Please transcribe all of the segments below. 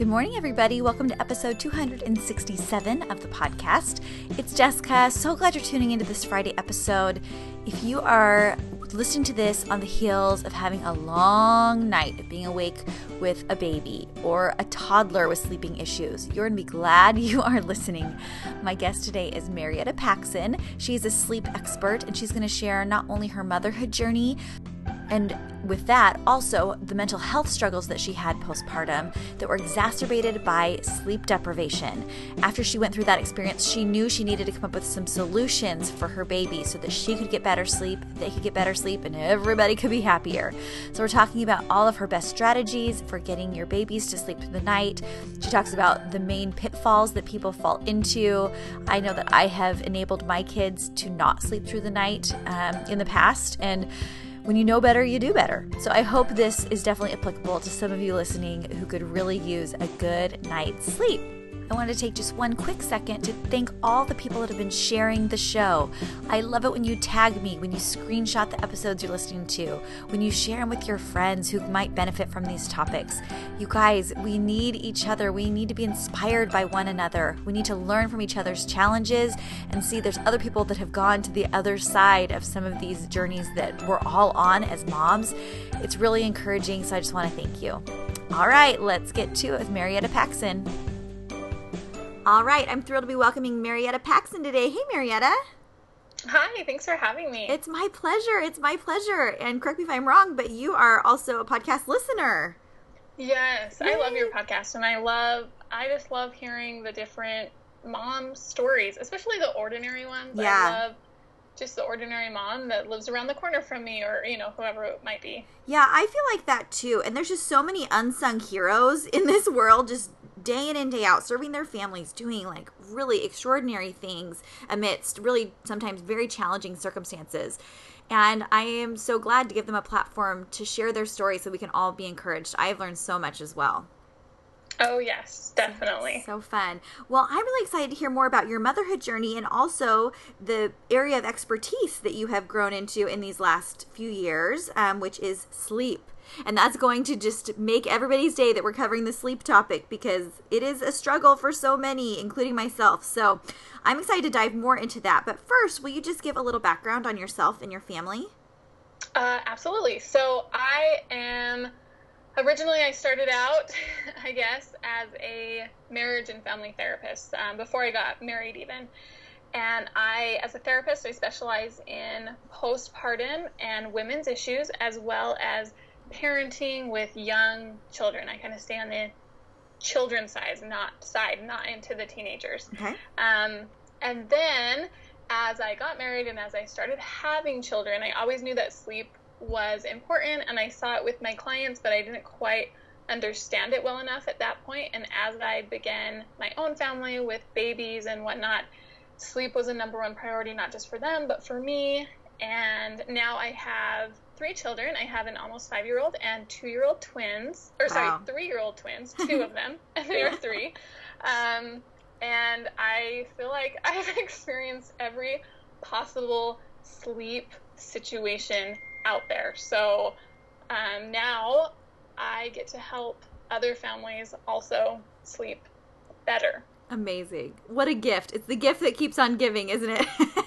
Good morning, everybody. Welcome to episode 267 of the podcast. It's Jessica. So glad you're tuning into this Friday episode. If you are listening to this on the heels of having a long night of being awake with a baby or a toddler with sleeping issues, you're going to be glad you are listening. My guest today is Marietta Paxson. She's a sleep expert and she's going to share not only her motherhood journey, and with that, also the mental health struggles that she had postpartum that were exacerbated by sleep deprivation. After she went through that experience, she knew she needed to come up with some solutions for her baby so that she could get better sleep, they could get better sleep, and everybody could be happier. So, we're talking about all of her best strategies for getting your babies to sleep through the night. She talks about the main pitfalls that people fall into. I know that I have enabled my kids to not sleep through the night um, in the past, and when you know better, you do better. So I hope this is definitely applicable to some of you listening who could really use a good night's sleep. I want to take just one quick second to thank all the people that have been sharing the show. I love it when you tag me, when you screenshot the episodes you're listening to, when you share them with your friends who might benefit from these topics. You guys, we need each other. We need to be inspired by one another. We need to learn from each other's challenges and see there's other people that have gone to the other side of some of these journeys that we're all on as moms. It's really encouraging, so I just want to thank you. All right, let's get to it with Marietta Paxson. All right, I'm thrilled to be welcoming Marietta Paxson today. Hey, Marietta. Hi, thanks for having me. It's my pleasure. It's my pleasure. And correct me if I'm wrong, but you are also a podcast listener. Yes, Yay. I love your podcast, and I love, I just love hearing the different mom stories, especially the ordinary ones. Yeah. I love just the ordinary mom that lives around the corner from me or you know whoever it might be. Yeah i feel like that too and there's just so many unsung heroes in this world just day in and day out serving their families doing like really extraordinary things amidst really sometimes very challenging circumstances and i am so glad to give them a platform to share their story so we can all be encouraged. I've learned so much as well Oh, yes, definitely. So fun. Well, I'm really excited to hear more about your motherhood journey and also the area of expertise that you have grown into in these last few years, um, which is sleep. And that's going to just make everybody's day that we're covering the sleep topic because it is a struggle for so many, including myself. So I'm excited to dive more into that. But first, will you just give a little background on yourself and your family? Uh, absolutely. So I am originally I started out, I guess, as a marriage and family therapist um, before I got married, even. And I, as a therapist, I specialize in postpartum and women's issues as well as parenting with young children. I kind of stay on the children's side, not side, not into the teenagers. Okay. Um, and then as I got married and as I started having children, I always knew that sleep was important and I saw it with my clients, but I didn't quite understand it well enough at that point. And as I began my own family with babies and whatnot, sleep was a number one priority, not just for them, but for me. And now I have three children. I have an almost five year old and two year old twins, or sorry, wow. three year old twins, two of them, and they are three. Um, and I feel like I've experienced every possible sleep situation out there. So um, now I get to help other families also sleep better. Amazing. What a gift. It's the gift that keeps on giving, isn't it?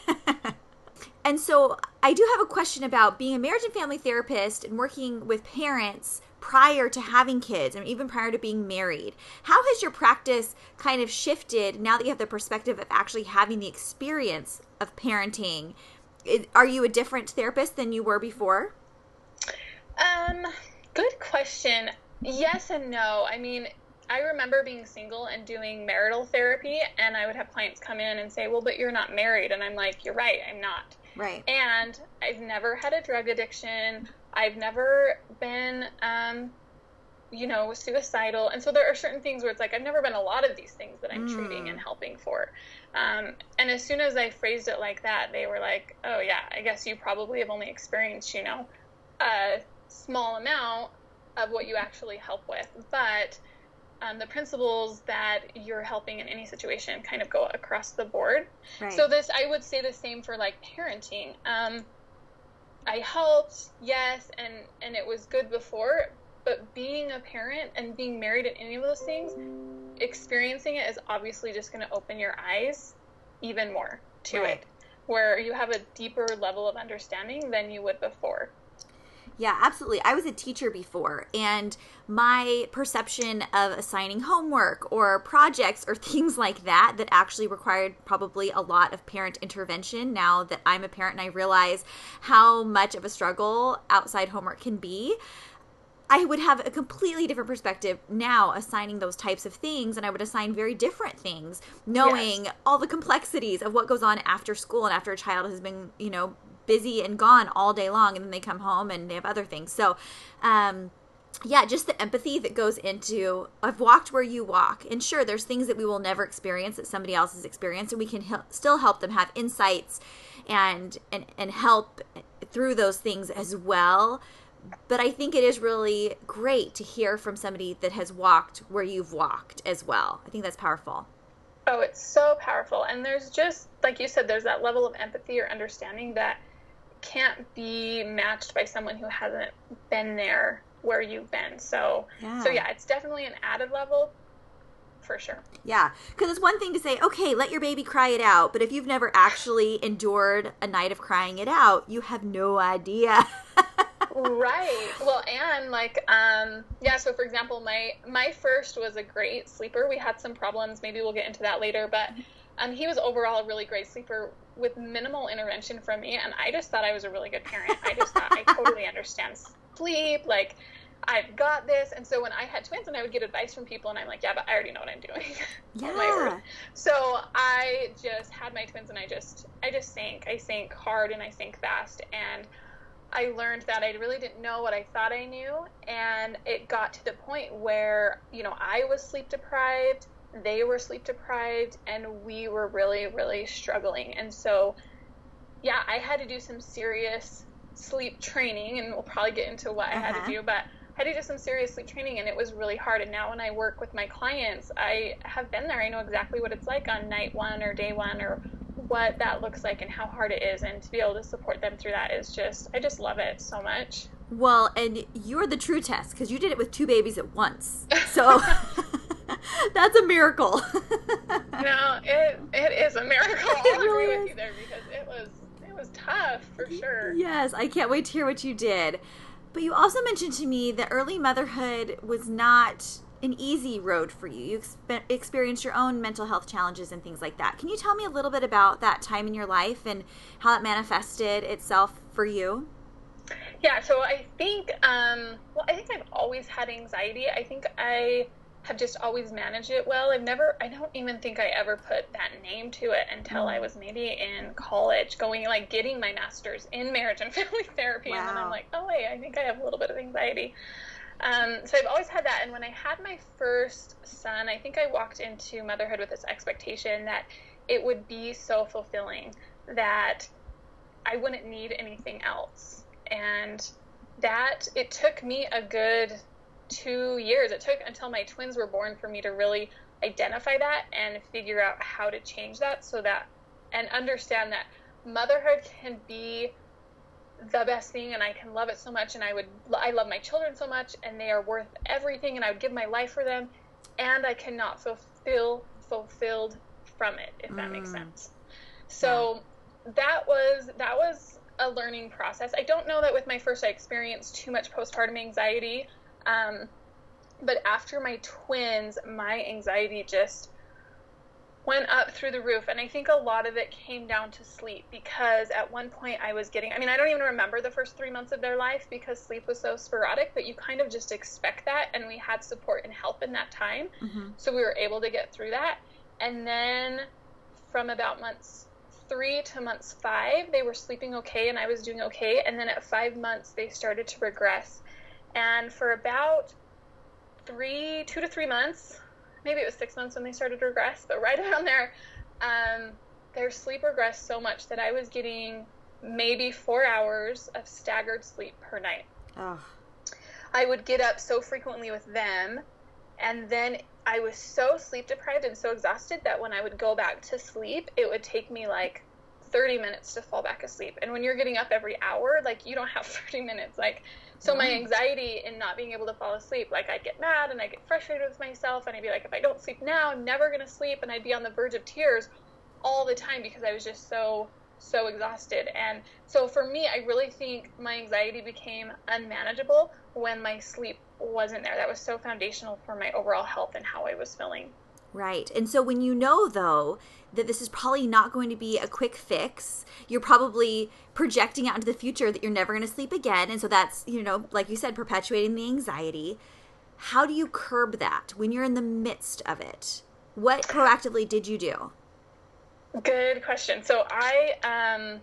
And so I do have a question about being a marriage and family therapist and working with parents prior to having kids and even prior to being married. How has your practice kind of shifted now that you have the perspective of actually having the experience of parenting? Are you a different therapist than you were before? Um, good question. Yes and no. I mean, I remember being single and doing marital therapy, and I would have clients come in and say, Well, but you're not married. And I'm like, You're right, I'm not. Right. And I've never had a drug addiction. I've never been, um, you know, was suicidal. And so there are certain things where it's like, I've never been a lot of these things that I'm mm. treating and helping for. Um, and as soon as I phrased it like that, they were like, oh, yeah, I guess you probably have only experienced, you know, a small amount of what you actually help with. But um, the principles that you're helping in any situation kind of go across the board. Right. So this, I would say the same for like parenting. Um, I helped, yes, and and it was good before, but being a parent and being married and any of those things, experiencing it is obviously just going to open your eyes even more to right. it, where you have a deeper level of understanding than you would before. Yeah, absolutely. I was a teacher before, and my perception of assigning homework or projects or things like that that actually required probably a lot of parent intervention now that I'm a parent and I realize how much of a struggle outside homework can be. I would have a completely different perspective now assigning those types of things, and I would assign very different things, knowing yes. all the complexities of what goes on after school and after a child has been, you know, busy and gone all day long and then they come home and they have other things so um yeah, just the empathy that goes into I've walked where you walk. And sure, there's things that we will never experience that somebody else has experienced, and we can he- still help them have insights and and and help through those things as well. But I think it is really great to hear from somebody that has walked where you've walked as well. I think that's powerful. Oh, it's so powerful. And there's just like you said, there's that level of empathy or understanding that can't be matched by someone who hasn't been there where you've been. So, yeah. so yeah, it's definitely an added level for sure. Yeah, because it's one thing to say, okay, let your baby cry it out, but if you've never actually endured a night of crying it out, you have no idea. right. Well, and like, um, yeah. So, for example, my my first was a great sleeper. We had some problems. Maybe we'll get into that later, but um, he was overall a really great sleeper with minimal intervention from me, and I just thought I was a really good parent. I just thought I totally understand sleep, like I've got this. And so when I had twins and I would get advice from people and I'm like, yeah, but I already know what I'm doing. Yeah. so I just had my twins and I just, I just sank. I sank hard and I sank fast. And I learned that I really didn't know what I thought I knew. And it got to the point where, you know, I was sleep deprived they were sleep deprived and we were really really struggling and so yeah i had to do some serious sleep training and we'll probably get into what uh-huh. i had to uh-huh. do but had to do some serious sleep training and it was really hard. And now when I work with my clients, I have been there. I know exactly what it's like on night one or day one or what that looks like and how hard it is. And to be able to support them through that is just, I just love it so much. Well, and you're the true test because you did it with two babies at once. So That's a miracle. no, it it is a miracle. I'll really agree with you there because it was it was tough for sure. Yes, I can't wait to hear what you did. But you also mentioned to me that early motherhood was not an easy road for you. You exp- experienced your own mental health challenges and things like that. Can you tell me a little bit about that time in your life and how that manifested itself for you? Yeah, so I think, um, well, I think I've always had anxiety. I think I have just always managed it well. I've never, I don't even think I ever put that name to it until I mm. was maybe in college, going like getting my master's in marriage and family therapy. Wow. And then I'm like, oh, wait, I think I have a little bit of anxiety. Um, so I've always had that. And when I had my first son, I think I walked into motherhood with this expectation that it would be so fulfilling that I wouldn't need anything else. And that it took me a good two years. It took until my twins were born for me to really identify that and figure out how to change that so that and understand that motherhood can be the best thing and I can love it so much and I would I love my children so much and they are worth everything and I would give my life for them and I cannot fulfill fulfilled from it if that mm. makes sense. So yeah. that was that was a learning process. I don't know that with my first I experienced too much postpartum anxiety. Um, but after my twins, my anxiety just went up through the roof. And I think a lot of it came down to sleep because at one point I was getting, I mean, I don't even remember the first three months of their life because sleep was so sporadic, but you kind of just expect that. And we had support and help in that time. Mm-hmm. So we were able to get through that. And then from about months three to months five, they were sleeping okay and I was doing okay. And then at five months, they started to regress and for about three, two to three months, maybe it was six months when they started to regress, but right around there, um, their sleep regressed so much that I was getting maybe four hours of staggered sleep per night. Oh. I would get up so frequently with them, and then I was so sleep deprived and so exhausted that when I would go back to sleep, it would take me like 30 minutes to fall back asleep. And when you're getting up every hour, like you don't have 30 minutes. Like, so my mm-hmm. anxiety in not being able to fall asleep, like I'd get mad and I'd get frustrated with myself, and I'd be like, if I don't sleep now, I'm never gonna sleep, and I'd be on the verge of tears all the time because I was just so so exhausted. And so for me, I really think my anxiety became unmanageable when my sleep wasn't there. That was so foundational for my overall health and how I was feeling. Right. And so when you know, though, that this is probably not going to be a quick fix, you're probably projecting out into the future that you're never going to sleep again. And so that's, you know, like you said, perpetuating the anxiety. How do you curb that when you're in the midst of it? What proactively did you do? Good question. So I, um,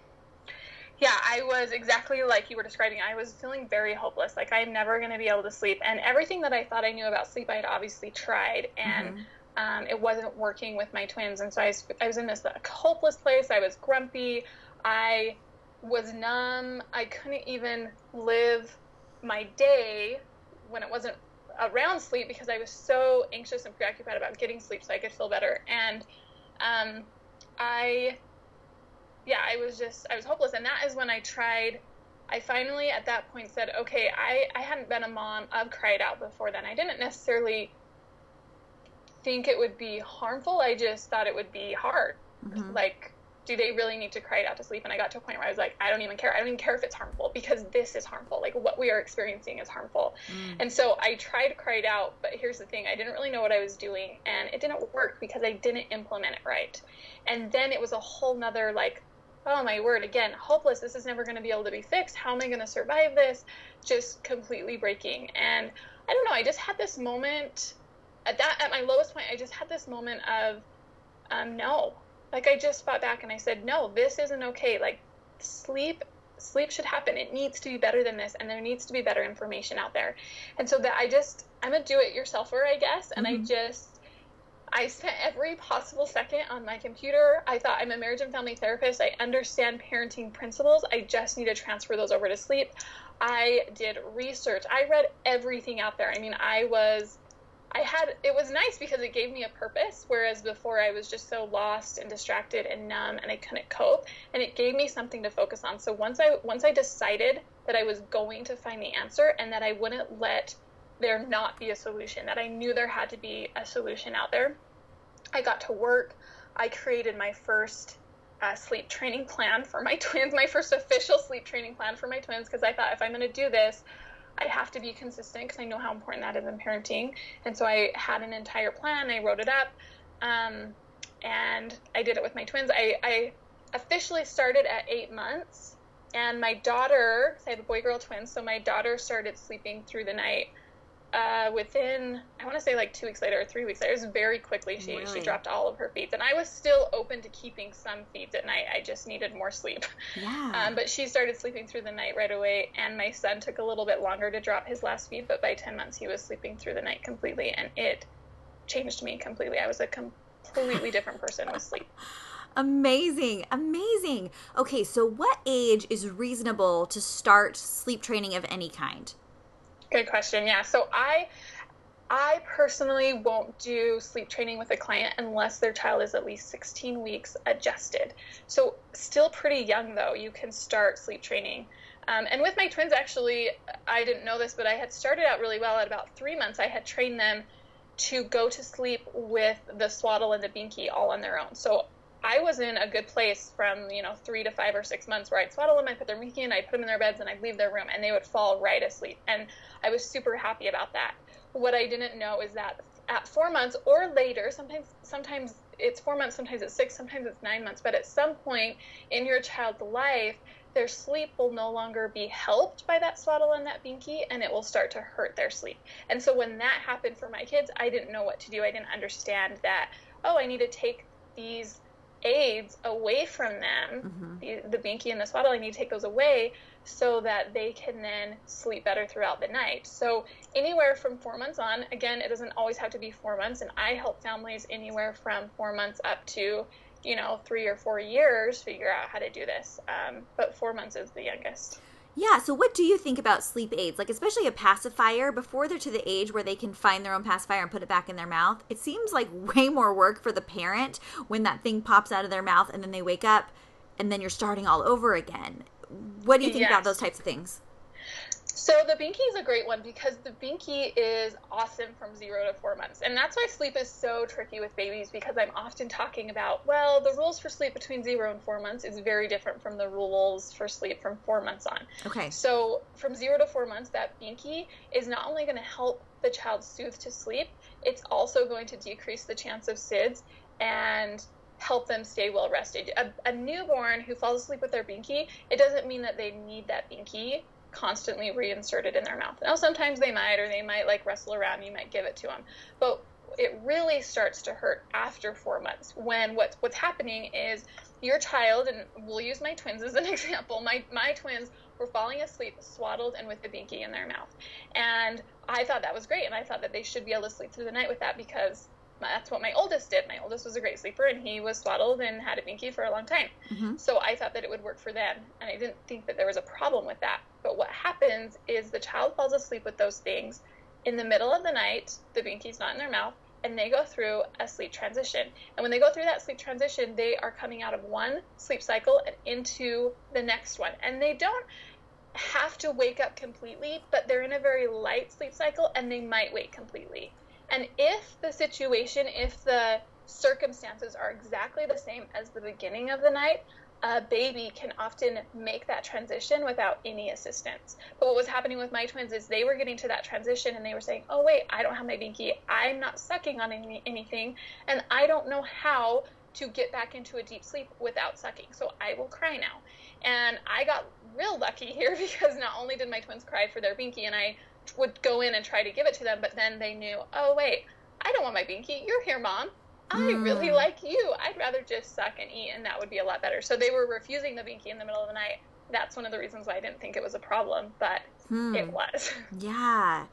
yeah, I was exactly like you were describing. I was feeling very hopeless. Like I'm never going to be able to sleep, and everything that I thought I knew about sleep, I had obviously tried, and mm-hmm. Um, it wasn't working with my twins. And so I was, I was in this like, hopeless place. I was grumpy. I was numb. I couldn't even live my day when it wasn't around sleep because I was so anxious and preoccupied about getting sleep so I could feel better. And um, I, yeah, I was just, I was hopeless. And that is when I tried, I finally at that point said, okay, I, I hadn't been a mom of cried out before then. I didn't necessarily think it would be harmful. I just thought it would be hard. Mm-hmm. Like, do they really need to cry it out to sleep? And I got to a point where I was like, I don't even care. I don't even care if it's harmful because this is harmful. Like what we are experiencing is harmful. Mm. And so I tried to cry it out, but here's the thing: I didn't really know what I was doing, and it didn't work because I didn't implement it right. And then it was a whole nother like, oh my word, again, hopeless. This is never going to be able to be fixed. How am I going to survive this? Just completely breaking. And I don't know. I just had this moment at that at my lowest point. I just had this moment of, um, no, like I just fought back and I said, no, this isn't okay. Like sleep sleep should happen. It needs to be better than this, and there needs to be better information out there. And so that I just I'm a do-it-yourselfer, I guess, and mm-hmm. I just I spent every possible second on my computer. I thought I'm a marriage and family therapist. I understand parenting principles. I just need to transfer those over to sleep. I did research. I read everything out there. I mean, I was I had it was nice because it gave me a purpose, whereas before I was just so lost and distracted and numb and I couldn't cope. And it gave me something to focus on. So once I once I decided that I was going to find the answer and that I wouldn't let there not be a solution, that I knew there had to be a solution out there, I got to work. I created my first uh, sleep training plan for my twins, my first official sleep training plan for my twins, because I thought if I'm going to do this, I have to be consistent because I know how important that is in parenting. And so I had an entire plan. I wrote it up, um, and I did it with my twins. I, I officially started at eight months, and my daughter, I have a boy girl twin, so my daughter started sleeping through the night uh, within I want to say like two weeks later or three weeks later. It was very quickly. She really? she dropped all of her feeds, and I was still open to keeping some feeds at night. I just needed more sleep. Yeah. Um, but she started sleeping through the night right away, and my son took a little bit longer to drop his last feed, but by ten months he was sleeping through the night completely, and it changed me completely. I was a completely different person with sleep. Amazing, amazing. Okay, so what age is reasonable to start sleep training of any kind? Good question. Yeah. So I I personally won't do sleep training with a client unless their child is at least 16 weeks adjusted. So still pretty young though, you can start sleep training. Um, and with my twins, actually, I didn't know this, but I had started out really well at about three months. I had trained them to go to sleep with the swaddle and the binky all on their own. So I was in a good place from you know three to five or six months where I'd swaddle them, I'd put their binky in, I'd put them in their beds, and I'd leave their room, and they would fall right asleep. And I was super happy about that. What I didn't know is that at four months or later, sometimes sometimes it's four months, sometimes it's six, sometimes it's nine months, but at some point in your child's life, their sleep will no longer be helped by that swaddle and that binky, and it will start to hurt their sleep. And so when that happened for my kids, I didn't know what to do. I didn't understand that, oh, I need to take these aids away from them, mm-hmm. the, the binky and the swaddle, I need to take those away so that they can then sleep better throughout the night. So anywhere from four months on, again, it doesn't always have to be four months, and I help families anywhere from four months up to you know three or four years figure out how to do this. Um, but four months is the youngest. Yeah, so what do you think about sleep aids? Like, especially a pacifier, before they're to the age where they can find their own pacifier and put it back in their mouth, it seems like way more work for the parent when that thing pops out of their mouth and then they wake up and then you're starting all over again. What do you think yes. about those types of things? So the binky is a great one because the binky is awesome from zero to four months. And that's why sleep is so tricky with babies because I'm often talking about, well, the rules for sleep between zero and four months is very different from the rules for sleep from four months on. Okay. So from zero to four months, that binky is not only going to help the child soothe to sleep, it's also going to decrease the chance of SIDS and help them stay well rested. A, a, newborn who falls asleep with their binky, it doesn't mean that they need that binky constantly reinserted in their mouth. Now, sometimes they might, or they might like wrestle around. You might give it to them, but it really starts to hurt after four months. When what's what's happening is your child, and we'll use my twins as an example. My my twins were falling asleep swaddled and with the binky in their mouth, and I thought that was great, and I thought that they should be able to sleep through the night with that because that's what my oldest did. My oldest was a great sleeper, and he was swaddled and had a binky for a long time. Mm-hmm. So I thought that it would work for them, and I didn't think that there was a problem with that. But what happens is the child falls asleep with those things in the middle of the night. The binky's not in their mouth, and they go through a sleep transition. And when they go through that sleep transition, they are coming out of one sleep cycle and into the next one, and they don't have to wake up completely, but they're in a very light sleep cycle, and they might wake completely. And if the situation, if the circumstances are exactly the same as the beginning of the night, a baby can often make that transition without any assistance. But what was happening with my twins is they were getting to that transition and they were saying, Oh, wait, I don't have my binky. I'm not sucking on any, anything. And I don't know how to get back into a deep sleep without sucking. So I will cry now. And I got real lucky here because not only did my twins cry for their binky and I would go in and try to give it to them, but then they knew, oh, wait, I don't want my binky. You're here, mom. I mm. really like you. I'd rather just suck and eat, and that would be a lot better. So they were refusing the binky in the middle of the night. That's one of the reasons why I didn't think it was a problem, but hmm. it was. Yeah.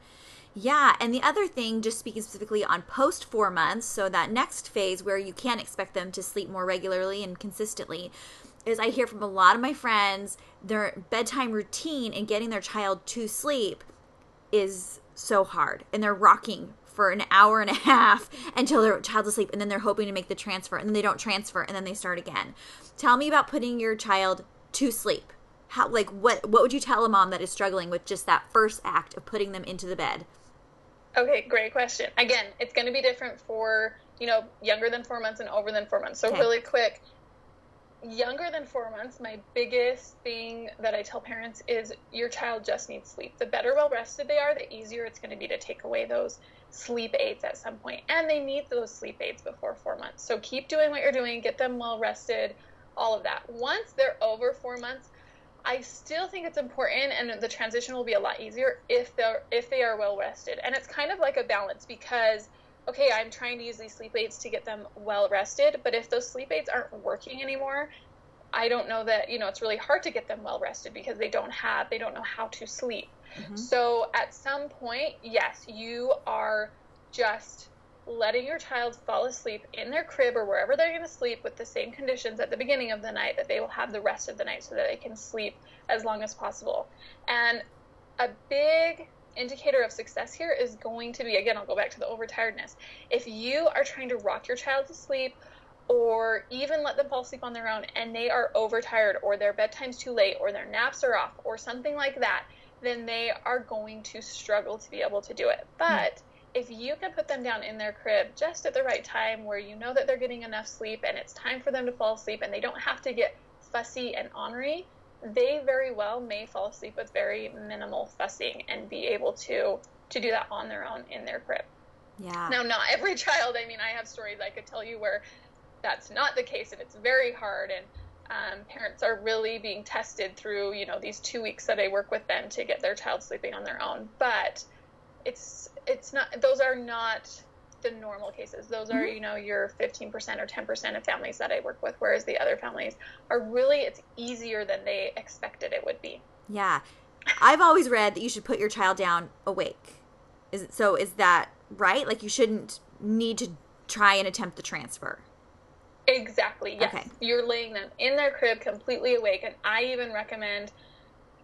Yeah, and the other thing, just speaking specifically on post four months, so that next phase where you can expect them to sleep more regularly and consistently, is I hear from a lot of my friends their bedtime routine and getting their child to sleep is so hard and they're rocking for an hour and a half until their child's asleep and then they're hoping to make the transfer and then they don't transfer and then they start again. Tell me about putting your child to sleep. How like what what would you tell a mom that is struggling with just that first act of putting them into the bed? Okay, great question. Again, it's going to be different for, you know, younger than 4 months and over than 4 months. So okay. really quick, younger than four months, my biggest thing that I tell parents is your child just needs sleep. The better well rested they are, the easier it's going to be to take away those sleep aids at some point. And they need those sleep aids before four months. So keep doing what you're doing, get them well rested, all of that. Once they're over four months, I still think it's important and the transition will be a lot easier if they're if they are well rested. And it's kind of like a balance because okay, I'm trying to use these sleep aids to get them well rested, but if those sleep aids aren't working anymore, I don't know that, you know, it's really hard to get them well rested because they don't have, they don't know how to sleep. Mm-hmm. So at some point, yes, you are just letting your child fall asleep in their crib or wherever they're going to sleep with the same conditions at the beginning of the night that they will have the rest of the night so that they can sleep as long as possible. And a big indicator of success here is going to be again, I'll go back to the overtiredness. If you are trying to rock your child to sleep or even let them fall asleep on their own and they are overtired or their bedtime's too late or their naps are off or something like that, then they are going to struggle to be able to do it. But mm. if you can put them down in their crib just at the right time where you know that they're getting enough sleep and it's time for them to fall asleep and they don't have to get fussy and ornery, they very well may fall asleep with very minimal fussing and be able to to do that on their own in their crib. Yeah. Now, not every child. I mean, I have stories I could tell you where that's not the case, and it's very hard. And um, parents are really being tested through, you know, these two weeks that I work with them to get their child sleeping on their own. But it's it's not; those are not the normal cases. Those are, mm-hmm. you know, your 15% or 10% of families that I work with, whereas the other families are really, it's easier than they expected it would be. Yeah. I've always read that you should put your child down awake. Is it, so is that right? Like you shouldn't need to try and attempt the transfer. Exactly. Yes. Okay. You're laying them in their crib completely awake and I even recommend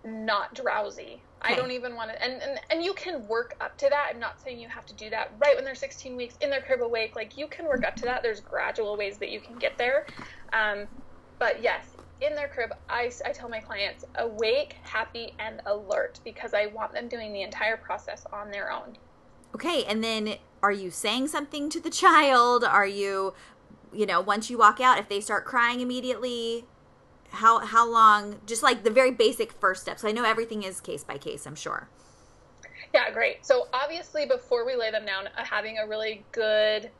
not drowsy. I don't even want to and, and and you can work up to that. I'm not saying you have to do that right when they're 16 weeks in their crib awake. Like you can work up to that. There's gradual ways that you can get there. Um, but yes, in their crib, I, I tell my clients awake, happy, and alert because I want them doing the entire process on their own. Okay, and then are you saying something to the child? Are you, you know, once you walk out, if they start crying immediately, how how long? Just like the very basic first steps. I know everything is case by case. I'm sure. Yeah, great. So obviously, before we lay them down, uh, having a really good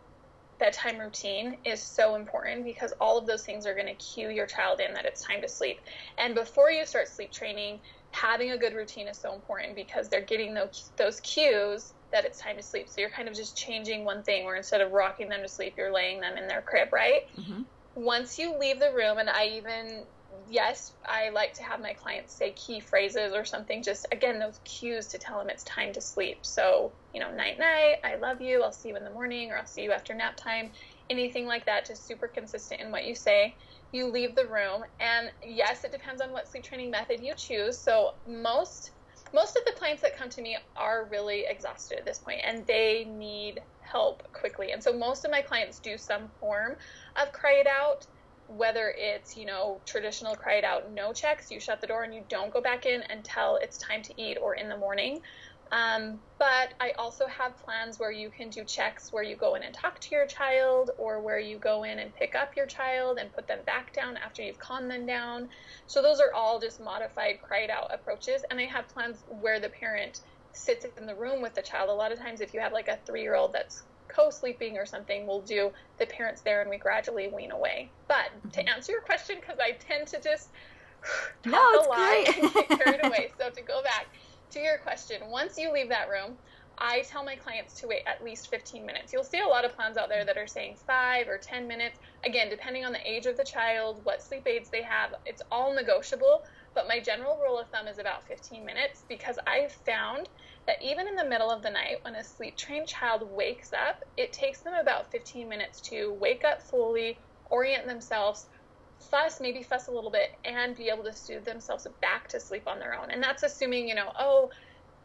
bedtime routine is so important because all of those things are going to cue your child in that it's time to sleep. And before you start sleep training, having a good routine is so important because they're getting those those cues that it's time to sleep. So you're kind of just changing one thing where instead of rocking them to sleep, you're laying them in their crib, right? Mm-hmm. Once you leave the room, and I even yes, I like to have my clients say key phrases or something, just again, those cues to tell them it's time to sleep. So, you know, night, night, I love you, I'll see you in the morning, or I'll see you after nap time, anything like that, just super consistent in what you say. You leave the room, and yes, it depends on what sleep training method you choose. So, most most of the clients that come to me are really exhausted at this point and they need help quickly. And so most of my clients do some form of cry it out whether it's you know traditional it out no checks you shut the door and you don't go back in until it's time to eat or in the morning. Um, but i also have plans where you can do checks where you go in and talk to your child or where you go in and pick up your child and put them back down after you've calmed them down. So those are all just modified it out approaches. And i have plans where the parent sits in the room with the child. A lot of times if you have like a three year old that's co-sleeping or something, we'll do the parents there and we gradually wean away. But mm-hmm. to answer your question, because I tend to just talk no, a lot great. and get carried away. So to go back to your question, once you leave that room, I tell my clients to wait at least 15 minutes. You'll see a lot of plans out there that are saying five or 10 minutes. Again, depending on the age of the child, what sleep aids they have, it's all negotiable. But my general rule of thumb is about 15 minutes because I've found that even in the middle of the night, when a sleep trained child wakes up, it takes them about 15 minutes to wake up fully, orient themselves, fuss, maybe fuss a little bit, and be able to soothe themselves back to sleep on their own. And that's assuming, you know, oh,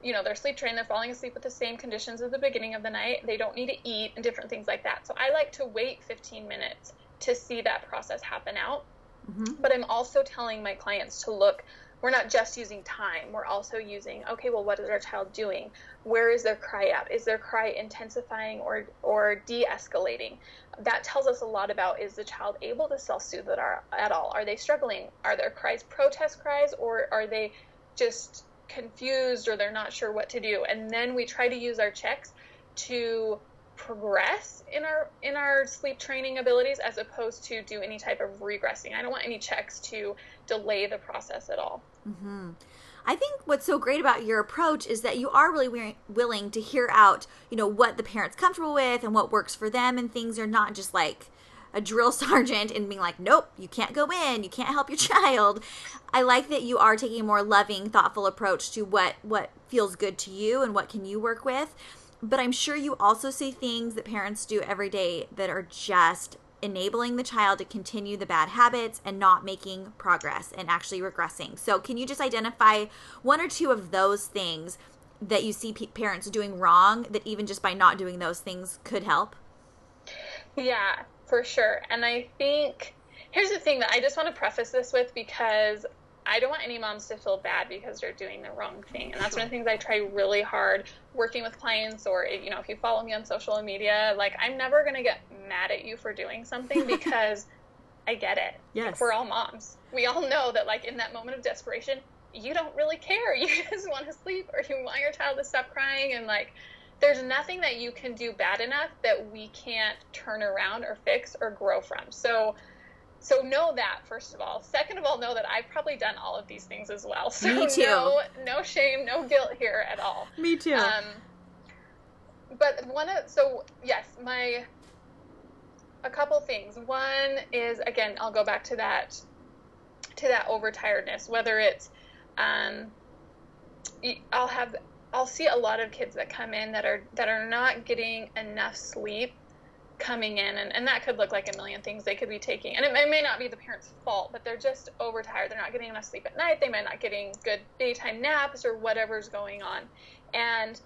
you know, they're sleep trained, they're falling asleep with the same conditions at the beginning of the night, they don't need to eat, and different things like that. So I like to wait 15 minutes to see that process happen out. Mm-hmm. But I'm also telling my clients to look we're not just using time. We're also using okay well what is our child doing? Where is their cry at? Is their cry intensifying or or de-escalating? That tells us a lot about is the child able to self-soothe at all? Are they struggling? Are their cries protest cries or are they just confused or they're not sure what to do? And then we try to use our checks to progress in our in our sleep training abilities as opposed to do any type of regressing. I don't want any checks to delay the process at all. Mm-hmm. I think what's so great about your approach is that you are really willing to hear out, you know, what the parent's comfortable with and what works for them and things are not just like a drill sergeant and being like, nope, you can't go in, you can't help your child. I like that you are taking a more loving, thoughtful approach to what what feels good to you and what can you work with but I'm sure you also see things that parents do every day that are just enabling the child to continue the bad habits and not making progress and actually regressing. So, can you just identify one or two of those things that you see parents doing wrong that even just by not doing those things could help? Yeah, for sure. And I think here's the thing that I just want to preface this with because I don't want any moms to feel bad because they're doing the wrong thing. And that's one of the things I try really hard working with clients or, you know, if you follow me on social media, like I'm never going to get mad at you for doing something because I get it. Yes. Like, we're all moms. We all know that like in that moment of desperation, you don't really care. You just want to sleep or you want your child to stop crying and like there's nothing that you can do bad enough that we can't turn around or fix or grow from. So so know that first of all. Second of all, know that I've probably done all of these things as well. So Me too. No, no shame, no guilt here at all. Me too. Um, but one of so yes, my a couple things. One is again, I'll go back to that to that overtiredness. Whether it's um, I'll have I'll see a lot of kids that come in that are that are not getting enough sleep coming in and, and that could look like a million things they could be taking and it may, it may not be the parents fault but they're just overtired they're not getting enough sleep at night they might not getting good daytime naps or whatever's going on and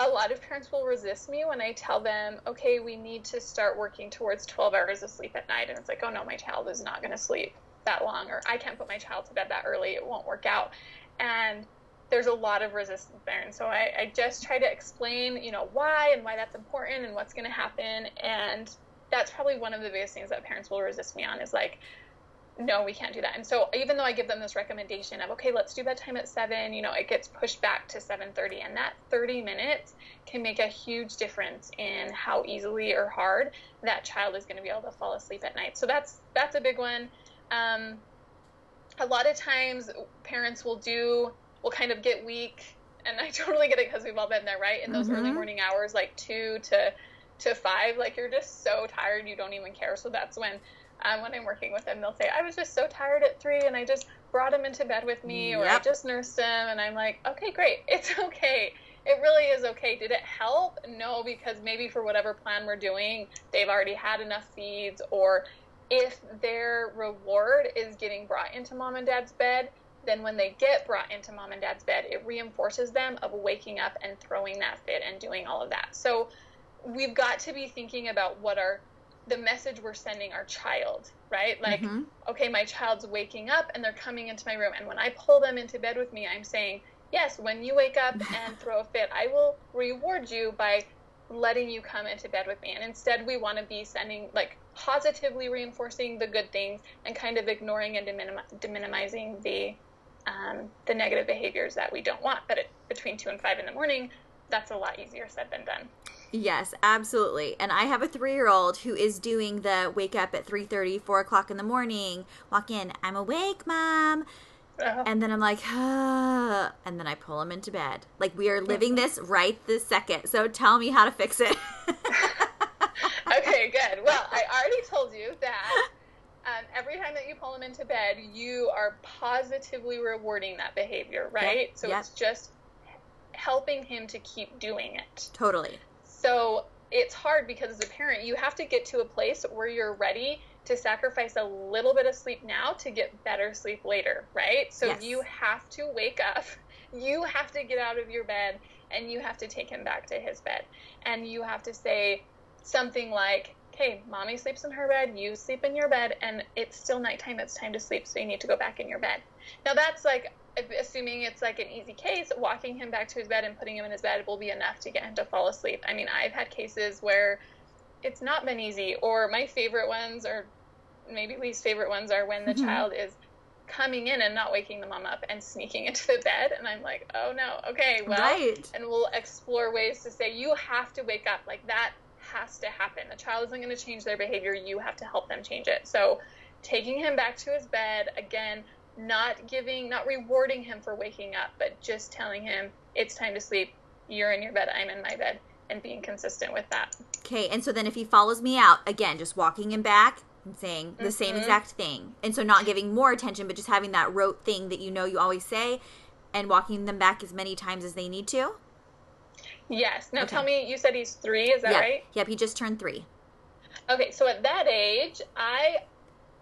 a lot of parents will resist me when I tell them, okay, we need to start working towards 12 hours of sleep at night. And it's like, oh no, my child is not going to sleep that long, or I can't put my child to bed that early. It won't work out. And there's a lot of resistance there. And so I, I just try to explain, you know, why and why that's important and what's going to happen. And that's probably one of the biggest things that parents will resist me on is like, no, we can't do that. And so even though I give them this recommendation of, okay, let's do bedtime at seven, you know, it gets pushed back to 7.30 and that 30 minutes can make a huge difference in how easily or hard that child is going to be able to fall asleep at night. So that's, that's a big one. Um, a lot of times parents will do, will kind of get weak and I totally get it because we've all been there, right? In those mm-hmm. early morning hours, like two to, to five, like you're just so tired, you don't even care. So that's when um, when I'm working with them, they'll say, I was just so tired at three and I just brought him into bed with me or I just nursed him. And I'm like, okay, great. It's okay. It really is okay. Did it help? No, because maybe for whatever plan we're doing, they've already had enough feeds or if their reward is getting brought into mom and dad's bed, then when they get brought into mom and dad's bed, it reinforces them of waking up and throwing that fit and doing all of that. So we've got to be thinking about what are the message we're sending our child, right? Like, mm-hmm. okay, my child's waking up and they're coming into my room. And when I pull them into bed with me, I'm saying, yes, when you wake up and throw a fit, I will reward you by letting you come into bed with me. And instead, we want to be sending, like, positively reinforcing the good things and kind of ignoring and minimizing the um, the negative behaviors that we don't want. But it, between two and five in the morning, that's a lot easier said than done. Yes, absolutely. And I have a three year old who is doing the wake up at 3 30, 4 o'clock in the morning, walk in, I'm awake, mom. Uh-huh. And then I'm like, ah, and then I pull him into bed. Like we are living this right this second. So tell me how to fix it. okay, good. Well, I already told you that um, every time that you pull him into bed, you are positively rewarding that behavior, right? Yep. So yep. it's just helping him to keep doing it. Totally. So it's hard because as a parent, you have to get to a place where you're ready to sacrifice a little bit of sleep now to get better sleep later, right? So yes. you have to wake up, you have to get out of your bed, and you have to take him back to his bed. And you have to say something like, okay, mommy sleeps in her bed, you sleep in your bed, and it's still nighttime, it's time to sleep, so you need to go back in your bed. Now that's like assuming it's like an easy case, walking him back to his bed and putting him in his bed will be enough to get him to fall asleep. I mean, I've had cases where it's not been easy, or my favorite ones, or maybe least favorite ones, are when the mm-hmm. child is coming in and not waking the mom up and sneaking into the bed. And I'm like, oh no, okay, well, right. and we'll explore ways to say, you have to wake up. Like that has to happen. The child isn't going to change their behavior. You have to help them change it. So taking him back to his bed, again, not giving, not rewarding him for waking up, but just telling him it's time to sleep. You're in your bed. I'm in my bed, and being consistent with that. Okay, and so then if he follows me out again, just walking him back and saying the mm-hmm. same exact thing, and so not giving more attention, but just having that rote thing that you know you always say, and walking them back as many times as they need to. Yes. Now okay. tell me, you said he's three. Is that yep. right? Yep. He just turned three. Okay, so at that age, I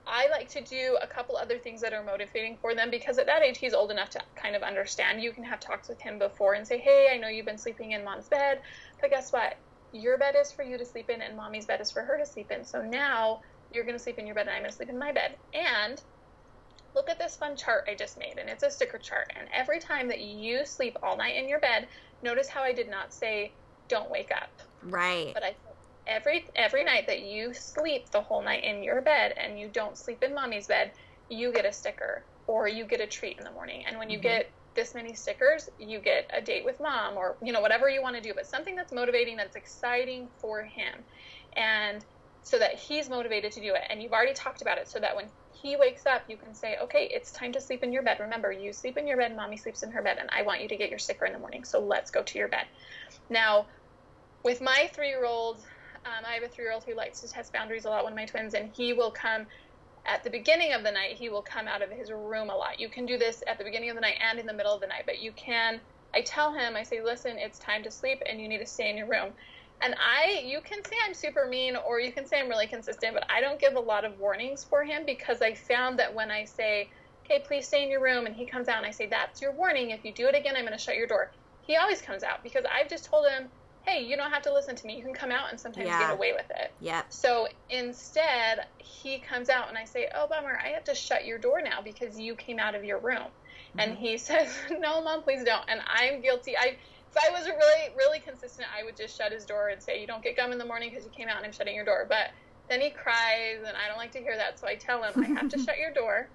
I like to do a couple other things that are motivating for them because at that age he's old enough to kind of understand. You can have talks with him before and say, "Hey, I know you've been sleeping in mom's bed, but guess what? Your bed is for you to sleep in and mommy's bed is for her to sleep in. So now you're going to sleep in your bed and I'm going to sleep in my bed." And look at this fun chart I just made and it's a sticker chart. And every time that you sleep all night in your bed, notice how I did not say don't wake up. Right. But I every every night that you sleep the whole night in your bed and you don't sleep in mommy's bed, you get a sticker or you get a treat in the morning. And when you mm-hmm. get this many stickers, you get a date with mom or you know whatever you want to do, but something that's motivating that's exciting for him. And so that he's motivated to do it and you've already talked about it so that when he wakes up, you can say, okay, it's time to sleep in your bed. Remember, you sleep in your bed, mommy sleeps in her bed, and I want you to get your sticker in the morning. So let's go to your bed. Now, with my three year old, um, I have a three year old who likes to test boundaries a lot, of my twins, and he will come at the beginning of the night, he will come out of his room a lot. You can do this at the beginning of the night and in the middle of the night, but you can. I tell him, I say, listen, it's time to sleep and you need to stay in your room. And I, you can say I'm super mean or you can say I'm really consistent, but I don't give a lot of warnings for him because I found that when I say, okay, please stay in your room, and he comes out and I say, that's your warning. If you do it again, I'm going to shut your door. He always comes out because I've just told him, hey, you don't have to listen to me. You can come out and sometimes yeah. get away with it. Yeah. So instead, he comes out and I say, oh, bummer, I have to shut your door now because you came out of your room. Mm-hmm. And he says, no, mom, please don't. And I'm guilty. I if I was really, really consistent, I would just shut his door and say, you don't get gum in the morning because you came out and I'm shutting your door. But then he cries, and I don't like to hear that. So I tell him, I have to shut your door.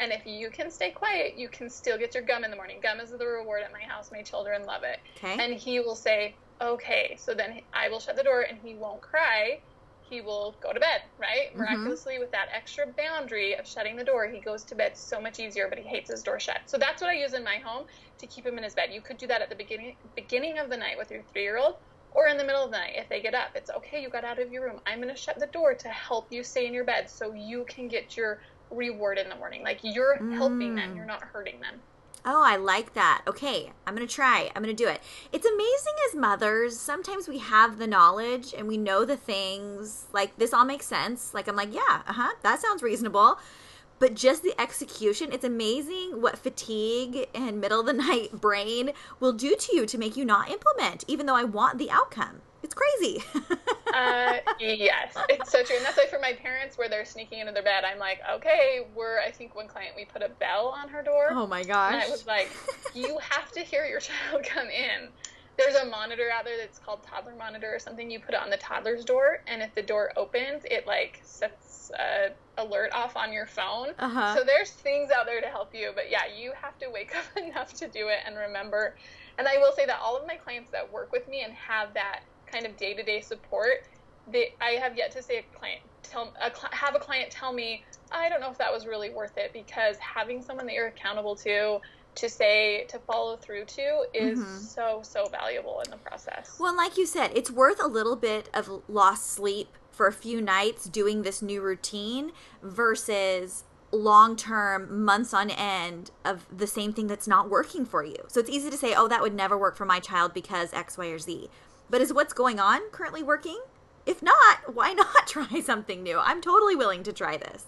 And if you can stay quiet, you can still get your gum in the morning. Gum is the reward at my house. My children love it. Okay. And he will say, okay. So then I will shut the door and he won't cry. He will go to bed, right? Mm-hmm. Miraculously, with that extra boundary of shutting the door, he goes to bed so much easier, but he hates his door shut. So that's what I use in my home to keep him in his bed. You could do that at the beginning beginning of the night with your three year old, or in the middle of the night if they get up. It's okay, you got out of your room. I'm going to shut the door to help you stay in your bed so you can get your reward in the morning. Like you're mm. helping them, you're not hurting them. Oh, I like that. Okay, I'm going to try. I'm going to do it. It's amazing as mothers, sometimes we have the knowledge and we know the things. Like, this all makes sense. Like, I'm like, yeah, uh huh, that sounds reasonable. But just the execution, it's amazing what fatigue and middle of the night brain will do to you to make you not implement, even though I want the outcome. It's crazy. uh, yes, it's so true. And that's why for my parents, where they're sneaking into their bed, I'm like, okay, we're, I think one client, we put a bell on her door. Oh my gosh. And I was like, you have to hear your child come in. There's a monitor out there that's called toddler monitor or something. You put it on the toddler's door, and if the door opens, it like sets a alert off on your phone. Uh-huh. So there's things out there to help you. But yeah, you have to wake up enough to do it and remember. And I will say that all of my clients that work with me and have that kind of day to day support, they, I have yet to say a client tell a, have a client tell me I don't know if that was really worth it because having someone that you're accountable to to say to follow through to is mm-hmm. so so valuable in the process. Well, like you said, it's worth a little bit of lost sleep for a few nights doing this new routine versus long term months on end of the same thing that's not working for you. So it's easy to say, "Oh, that would never work for my child because X, Y, or Z." But is what's going on currently working? If not, why not try something new? I'm totally willing to try this.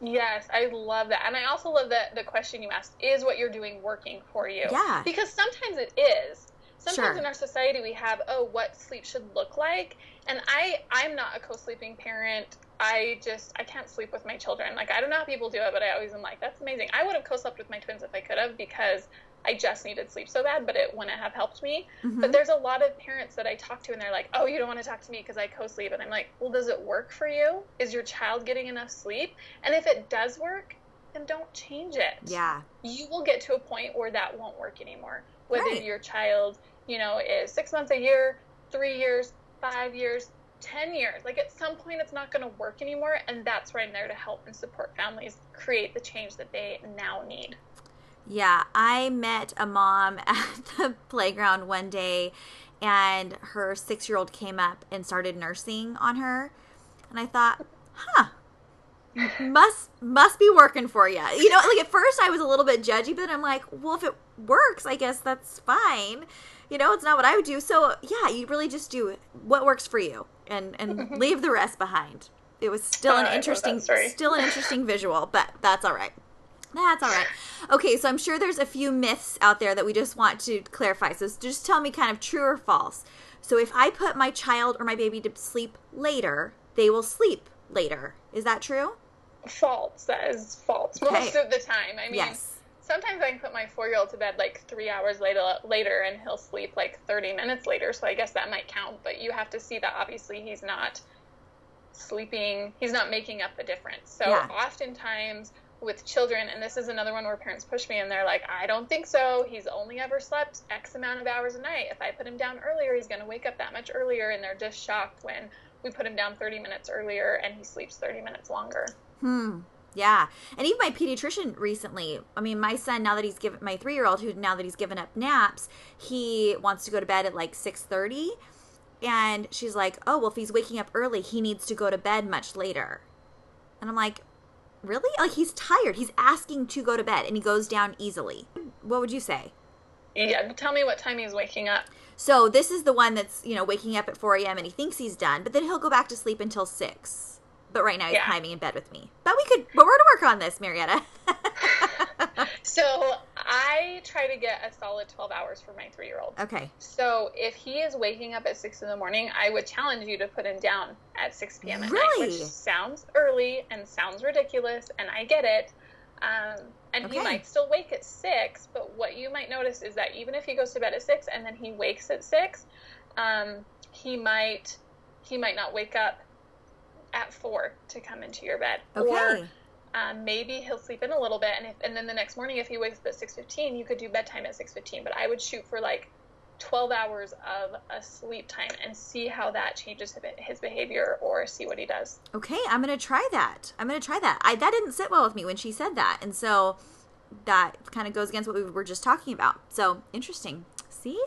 Yes, I love that. And I also love that the question you asked is what you're doing working for you? Yeah. Because sometimes it is. Sometimes sure. in our society we have, oh, what sleep should look like. And I I'm not a co-sleeping parent. I just I can't sleep with my children. Like I don't know how people do it, but I always am like, that's amazing. I would have co-slept with my twins if I could have because I just needed sleep so bad, but it wouldn't have helped me. Mm-hmm. But there's a lot of parents that I talk to, and they're like, "Oh, you don't want to talk to me because I co-sleep," and I'm like, "Well, does it work for you? Is your child getting enough sleep? And if it does work, then don't change it. Yeah, you will get to a point where that won't work anymore. Whether right. your child, you know, is six months a year, three years, five years, 10 years. Like at some point, it's not going to work anymore. And that's where I'm there to help and support families create the change that they now need. Yeah, I met a mom at the playground one day, and her six year old came up and started nursing on her. And I thought, huh, must must be working for you. You know, like at first I was a little bit judgy, but I'm like, well, if it works, I guess that's fine. You know, it's not what I would do. So yeah, you really just do what works for you, and and leave the rest behind. It was still an interesting, still an interesting visual, but that's all right. That's all right. Okay, so I'm sure there's a few myths out there that we just want to clarify. So just tell me kind of true or false. So if I put my child or my baby to sleep later, they will sleep later. Is that true? False. That is false okay. most of the time. I mean, yes. sometimes I can put my four year old to bed like three hours later, later, and he'll sleep like 30 minutes later. So I guess that might count. But you have to see that obviously he's not sleeping, he's not making up the difference. So yeah. oftentimes with children, and this is another one where parents push me and they're like, I don't think so. He's only ever slept X amount of hours a night. If I put him down earlier, he's going to wake up that much earlier. And they're just shocked when we put him down 30 minutes earlier and he sleeps 30 minutes longer. Hmm. Yeah. And even my pediatrician recently, I mean, my son, now that he's given, my three year old, who now that he's given up naps, he wants to go to bed at like 6.30 And she's like, oh, well, if he's waking up early, he needs to go to bed much later. And I'm like, really? Like, he's tired. He's asking to go to bed and he goes down easily. What would you say? Yeah, tell me what time he's waking up. So this is the one that's, you know, waking up at 4 a.m. and he thinks he's done, but then he'll go back to sleep until 6. But right now he's Yeah. climbing in bed with me. But we could, but we're to work on this, Marietta. So I try to get a solid 12 hours for my three year old. okay. So if he is waking up at 6 in the morning, I would challenge you to put him down at 6 p.m. at Really? night, which sounds early and sounds ridiculous, and I get it. Um, and he might still wake at 6, but what you might notice is that even if he goes to bed at 6 and then he wakes at 6, um, he might he might not wake up at 4 to come into your bed. Okay. Or um, maybe he'll sleep in a little bit, and if, and then the next morning, if he wakes up at six fifteen, you could do bedtime at six fifteen. But I would shoot for like twelve hours of a sleep time and see how that changes his- his behavior, or see what he does. Okay, I'm gonna try that. I'm gonna try that. I that didn't sit well with me when she said that, and so that kind of goes against what we were just talking about. So interesting. See,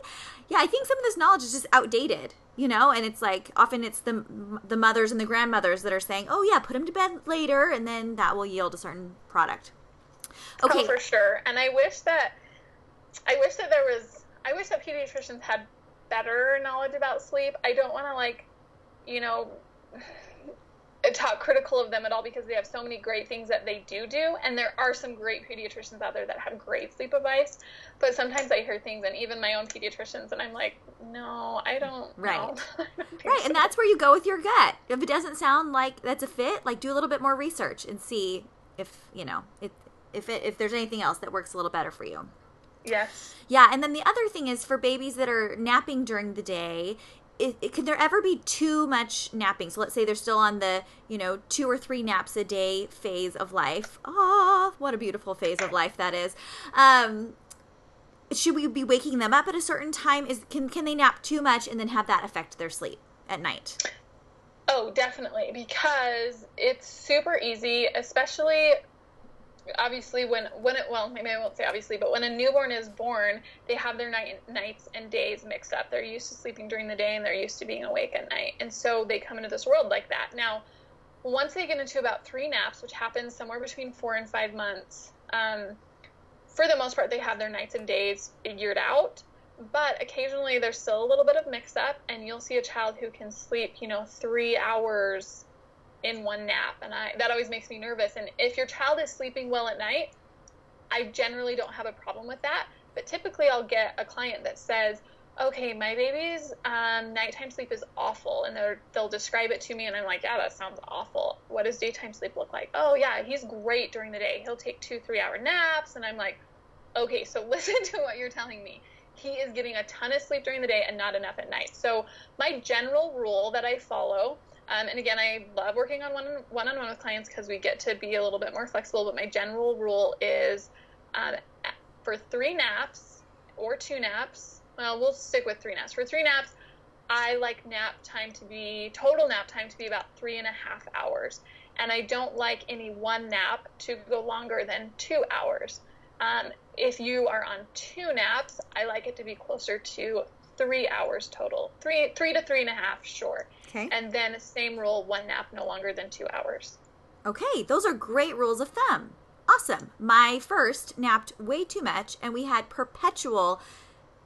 yeah, I think some of this knowledge is just outdated, you know, and it's like often it's the the mothers and the grandmothers that are saying, "Oh yeah, put him to bed later," and then that will yield a certain product. Oh, okay, Oh, for sure. And I wish that I wish that there was I wish that pediatricians had better knowledge about sleep. I don't want to like, you know, talk critical of them at all because they have so many great things that they do do and there are some great pediatricians out there that have great sleep advice but sometimes i hear things and even my own pediatricians and i'm like no i don't Right. know. I don't Right, so. and that's where you go with your gut. If it doesn't sound like that's a fit, like do a little bit more research and see if you know if if it, if there's anything else that works a little better for you. yes Yeah, and then the other thing is for babies that are napping during the day. It, it, could there ever be too much napping? So let's say they're still on the you know two or three naps a day phase of life. Oh, what a beautiful phase of life that is. Um, should we be waking them up at a certain time? Is can can they nap too much and then have that affect their sleep at night? Oh, definitely, because it's super easy, especially obviously when when it well maybe I won't say obviously, but when a newborn is born, they have their night nights and days mixed up. They're used to sleeping during the day and they're used to being awake at night, and so they come into this world like that. Now, once they get into about three naps, which happens somewhere between four and five months, um, for the most part, they have their nights and days figured out. But occasionally there's still a little bit of mix up, and you'll see a child who can sleep, you know, three hours in one nap. And I, that always makes me nervous. And if your child is sleeping well at night, I generally don't have a problem with that. But typically I'll get a client that says, okay, my baby's um, nighttime sleep is awful. And they're, they'll describe it to me, and I'm like, yeah, that sounds awful. What does daytime sleep look like? Oh, yeah, he's great during the day. He'll take two, three hour naps. And I'm like, okay, so listen to what you're telling me. He is getting a ton of sleep during the day and not enough at night. So, my general rule that I follow, um, and again, I love working on one one on one with clients because we get to be a little bit more flexible. But my general rule is um, for three naps or two naps. Well, we'll stick with three naps. For three naps, I like nap time to be total nap time to be about three and a half hours, and I don't like any one nap to go longer than two hours. Um, if you are on two naps, I like it to be closer to three hours total, three three to three and a half, sure. Okay. And then same rule, one nap no longer than two hours. Okay, those are great rules of thumb. Awesome. My first napped way too much, and we had perpetual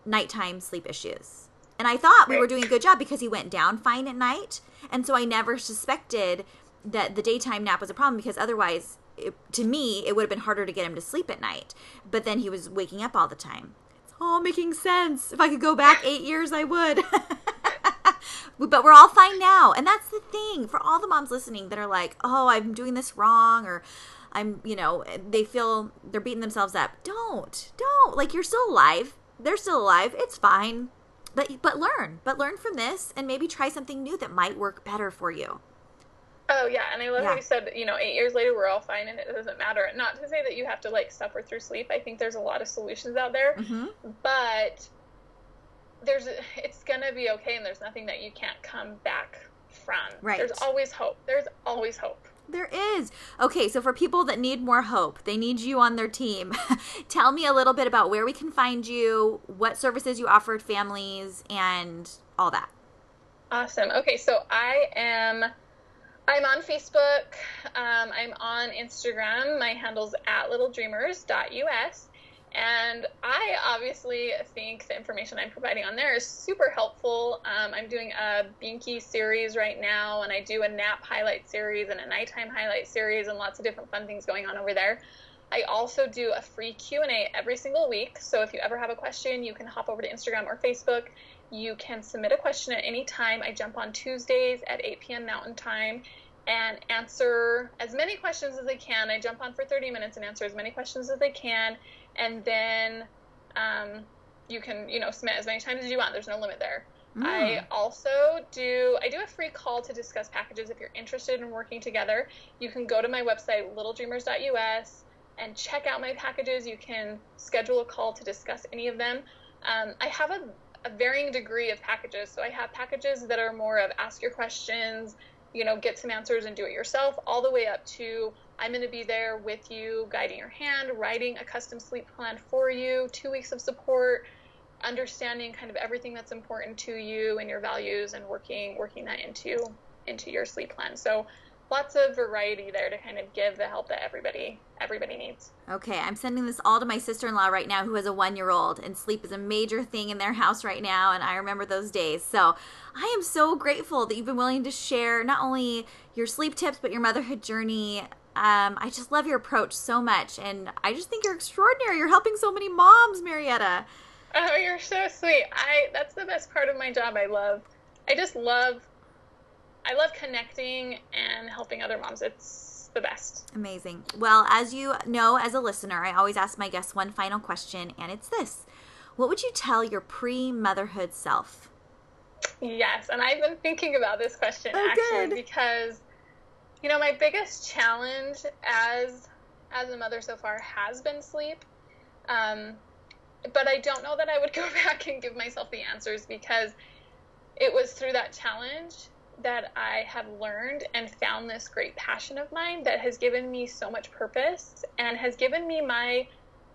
nighttime sleep issues. And I thought we were doing a good job because he went down fine at night. And so I never suspected that the daytime nap was a problem because otherwise, it, to me, it would have been harder to get him to sleep at night. But then he was waking up all the time. It's all making sense. If I could go back eight years, I would. but we're all fine now. And that's the thing for all the moms listening that are like, oh, I'm doing this wrong or I'm, you know, they feel they're beating themselves up. Don't, don't. Like, you're still alive. They're still alive. It's fine. But, but learn, but learn from this and maybe try something new that might work better for you. Oh yeah, and I love Yeah. how you said, you know, eight years later we're all fine and it doesn't matter. Not to say that you have to like suffer through sleep. I think there's a lot of solutions out there, hmm but there's it's gonna be okay, and there's nothing that you can't come back from. Right. There's always hope. There's always hope. There is. Okay, so for people that need more hope, they need you on their team. Tell me a little bit about where we can find you, what services you offer families, and all that. Awesome. Okay, so I am. I'm on Facebook. Um, I'm on Instagram. My handle's at littledreamers.us. And I obviously think the information I'm providing on there is super helpful. Um, I'm doing a Binky series right now, and I do a nap highlight series and a nighttime highlight series, and lots of different fun things going on over there. I also do a free Q&A every single week. So if you ever have a question, you can hop over to Instagram or Facebook. You can submit a question at any time. I jump on Tuesdays at 8 p.m. Mountain Time and answer as many questions as I can. I jump on for 30 minutes and answer as many questions as I can and then um, you can you know submit as many times as you want. There's no limit there. Mm. I also do I do a free call to discuss packages if you're interested in working together. You can go to my website littledreamers.us and check out my packages. You can schedule a call to discuss any of them. Um, I have a, a varying degree of packages. So I have packages that are more of ask your questions, you know, get some answers and do it yourself, all the way up to I'm going to be there with you, guiding your hand, writing a custom sleep plan for you, two weeks of support, understanding kind of everything that's important to you and your values, and working working that into into your sleep plan. So lots of variety there to kind of give the help that everybody everybody needs. Okay, I'm sending this all to my sister-in-law right now who has a 1-year-old and sleep is a major thing in their house right now and I remember those days. So, I am so grateful that you've been willing to share not only your sleep tips but your motherhood journey. Um, I just love your approach so much and I just think you're extraordinary. You're helping so many moms, Marietta. Oh, you're so sweet. I that's the best part of my job. I love I just love I love connecting and helping other moms. It's the best. Amazing. Well, as you know, as a listener, I always ask my guests one final question, and it's this What would you tell your pre motherhood self? Yes, and I've been thinking about this question oh, actually good. because you know my biggest challenge as as a mother so far has been sleep. Um, but I don't know that I would go back and give myself the answers because it was through that challenge that I have learned and found this great passion of mine that has given me so much purpose and has given me my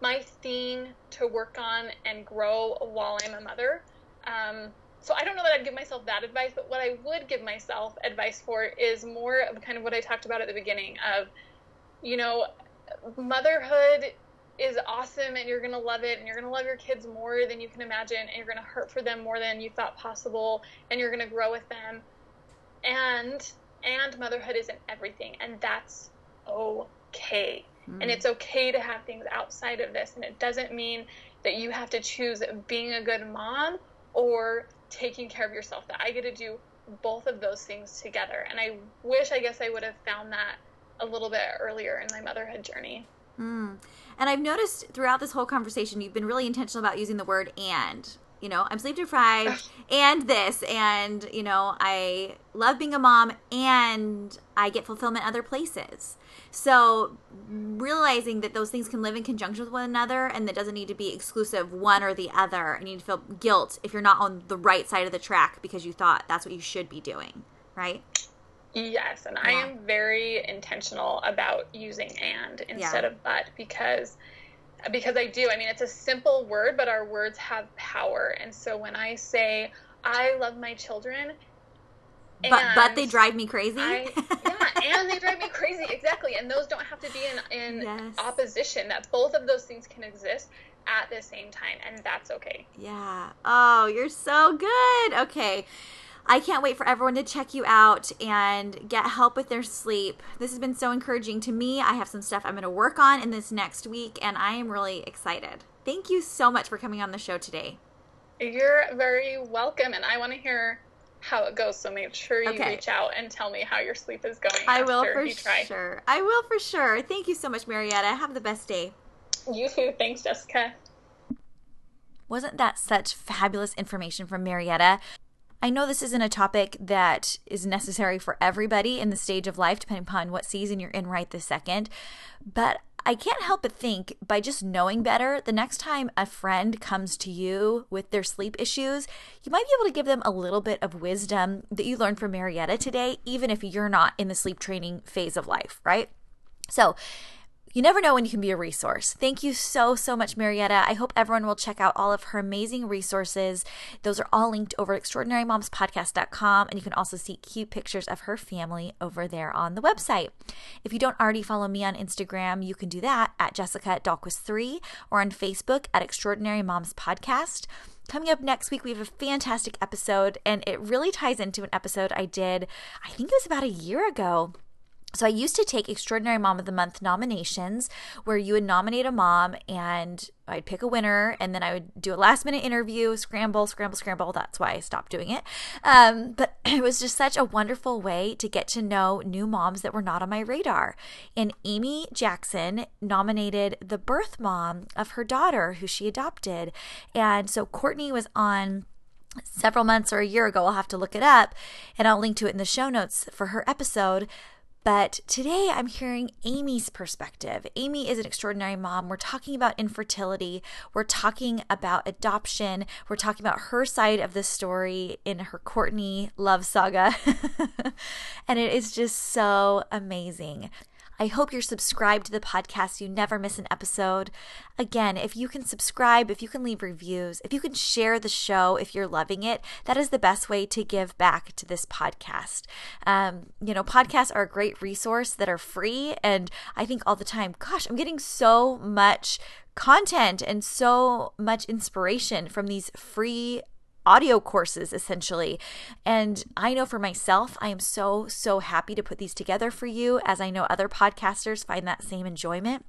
my thing to work on and grow while I'm a mother. Um, so I don't know that I'd give myself that advice, but what I would give myself advice for is more of kind of what I talked about at the beginning of, you know, motherhood is awesome and you're going to love it and you're going to love your kids more than you can imagine and you're going to hurt for them more than you thought possible and you're going to grow with them and and motherhood isn't everything and that's okay mm. and it's okay to have things outside of this and it doesn't mean that you have to choose being a good mom or taking care of yourself that i get to do both of those things together. And i wish i guess i would have found that a little bit earlier in my motherhood journey. Mm. and i've noticed throughout this whole conversation you've been really intentional about using the word and you know, I'm sleep deprived and this, and, you know, I love being a mom and I get fulfillment other places. So realizing that those things can live in conjunction with one another and that doesn't need to be exclusive one or the other. And you need to feel guilt if you're not on the right side of the track because you thought that's what you should be doing, right? Yes, and yeah. I am very intentional about using and instead yeah. of but because because I do. I mean, it's a simple word, but our words have power. And so when I say, I love my children, but but they drive me crazy. I, yeah, and they drive me crazy exactly. And those don't have to be in in yes. opposition. That both of those things can exist at the same time, and that's okay. Yeah. Oh, you're so good. Okay. I can't wait for everyone to check you out and get help with their sleep. This has been so encouraging to me. I have some stuff I'm going to work on in this next week, and I am really excited. Thank you so much for coming on the show today. You're very welcome, and I want to hear how it goes. So make sure you okay. reach out and tell me how your sleep is going. I will for sure. I will for sure. Thank you so much, Marietta. Have the best day. You too. Thanks, Jessica. Wasn't that such fabulous information from Marietta? I know this isn't a topic that is necessary for everybody in the stage of life, depending upon what season you're in right this second. But I can't help but think by just knowing better, the next time a friend comes to you with their sleep issues, you might be able to give them a little bit of wisdom that you learned from Marietta today, even if you're not in the sleep training phase of life, right? So, You never know when you can be a resource. Thank you so, so much, Marietta. I hope everyone will check out all of her amazing resources. Those are all linked over at extraordinarymomspodcast.com, and you can also see cute pictures of her family over there on the website. If you don't already follow me on Instagram, you can do that at Jessica Dahlquist3 or on Facebook at Extraordinary Moms Podcast. Coming up next week, we have a fantastic episode, and it really ties into an episode I did, I think it was about a year ago so I used to take Extraordinary Mom of the Month nominations where you would nominate a mom and I'd pick a winner and then I would do a last minute interview, scramble, scramble, scramble. That's why I stopped doing it. Um, but it was just such a wonderful way to get to know new moms that were not on my radar. And Amy Jackson nominated the birth mom of her daughter who she adopted. And so Courtney was on several months or a year ago. I'll have to look it up and I'll link to it in the show notes for her episode. But today I'm hearing Amy's perspective. Amy is an extraordinary mom. We're talking about infertility. We're talking about adoption. We're talking about her side of the story in her Courtney love saga. and it is just so amazing. I hope you're subscribed to the podcast. You never miss an episode. Again, if you can subscribe, if you can leave reviews, if you can share the show, if you're loving it, that is the best way to give back to this podcast. Um, you know, podcasts are a great resource that are free. And I think all the time, gosh, I'm getting so much content and so much inspiration from these free audio courses essentially. And I know for myself, I am so, so happy to put these together for you, as I know other podcasters find that same enjoyment.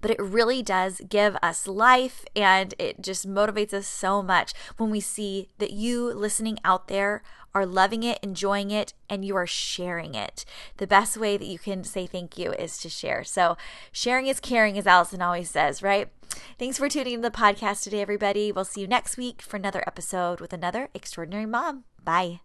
But it really does give us life and it just motivates us so much when we see that you listening out there are loving it, enjoying it, and you are sharing it. The best way that you can say thank you is to share. So, sharing is caring, as Allison always says, right? Thanks for tuning in to the podcast today, everybody. We'll see you next week for another episode with another extraordinary mom. Bye.